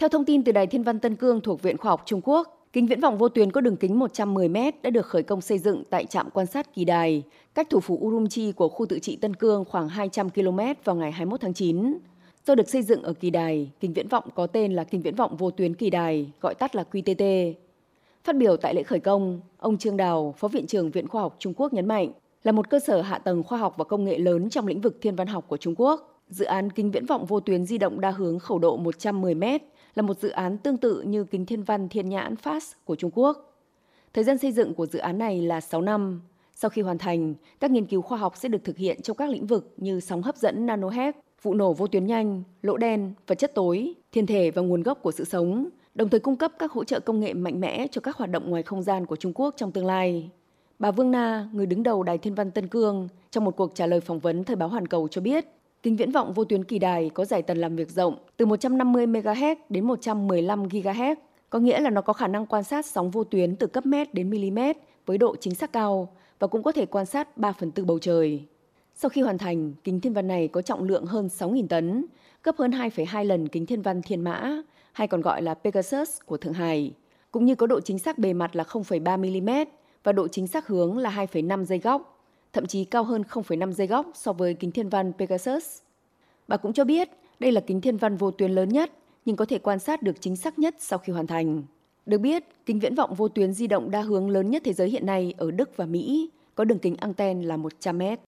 Theo thông tin từ Đài Thiên văn Tân Cương thuộc Viện Khoa học Trung Quốc, kính viễn vọng vô tuyến có đường kính 110 m đã được khởi công xây dựng tại trạm quan sát Kỳ Đài, cách thủ phủ Urumqi của khu tự trị Tân Cương khoảng 200 km vào ngày 21 tháng 9. Do được xây dựng ở Kỳ Đài, kính viễn vọng có tên là kính viễn vọng vô tuyến Kỳ Đài, gọi tắt là QTT. Phát biểu tại lễ khởi công, ông Trương Đào, Phó Viện trưởng Viện Khoa học Trung Quốc nhấn mạnh, là một cơ sở hạ tầng khoa học và công nghệ lớn trong lĩnh vực thiên văn học của Trung Quốc. Dự án kính viễn vọng vô tuyến di động đa hướng khẩu độ 110 m là một dự án tương tự như kính thiên văn thiên nhãn FAST của Trung Quốc. Thời gian xây dựng của dự án này là 6 năm. Sau khi hoàn thành, các nghiên cứu khoa học sẽ được thực hiện trong các lĩnh vực như sóng hấp dẫn nanohep, vụ nổ vô tuyến nhanh, lỗ đen, vật chất tối, thiên thể và nguồn gốc của sự sống, đồng thời cung cấp các hỗ trợ công nghệ mạnh mẽ cho các hoạt động ngoài không gian của Trung Quốc trong tương lai. Bà Vương Na, người đứng đầu Đài Thiên văn Tân Cương, trong một cuộc trả lời phỏng vấn Thời báo Hoàn Cầu cho biết, kính viễn vọng vô tuyến kỳ đài có giải tần làm việc rộng từ 150 MHz đến 115 GHz, có nghĩa là nó có khả năng quan sát sóng vô tuyến từ cấp mét đến mm với độ chính xác cao và cũng có thể quan sát 3 phần tư bầu trời. Sau khi hoàn thành, kính thiên văn này có trọng lượng hơn 6.000 tấn, gấp hơn 2,2 lần kính thiên văn thiên mã, hay còn gọi là Pegasus của Thượng Hải, cũng như có độ chính xác bề mặt là 0,3 mm và độ chính xác hướng là 2,5 giây góc, thậm chí cao hơn 0,5 giây góc so với kính thiên văn Pegasus. Bà cũng cho biết đây là kính thiên văn vô tuyến lớn nhất nhưng có thể quan sát được chính xác nhất sau khi hoàn thành. Được biết, kính viễn vọng vô tuyến di động đa hướng lớn nhất thế giới hiện nay ở Đức và Mỹ có đường kính anten là 100 mét.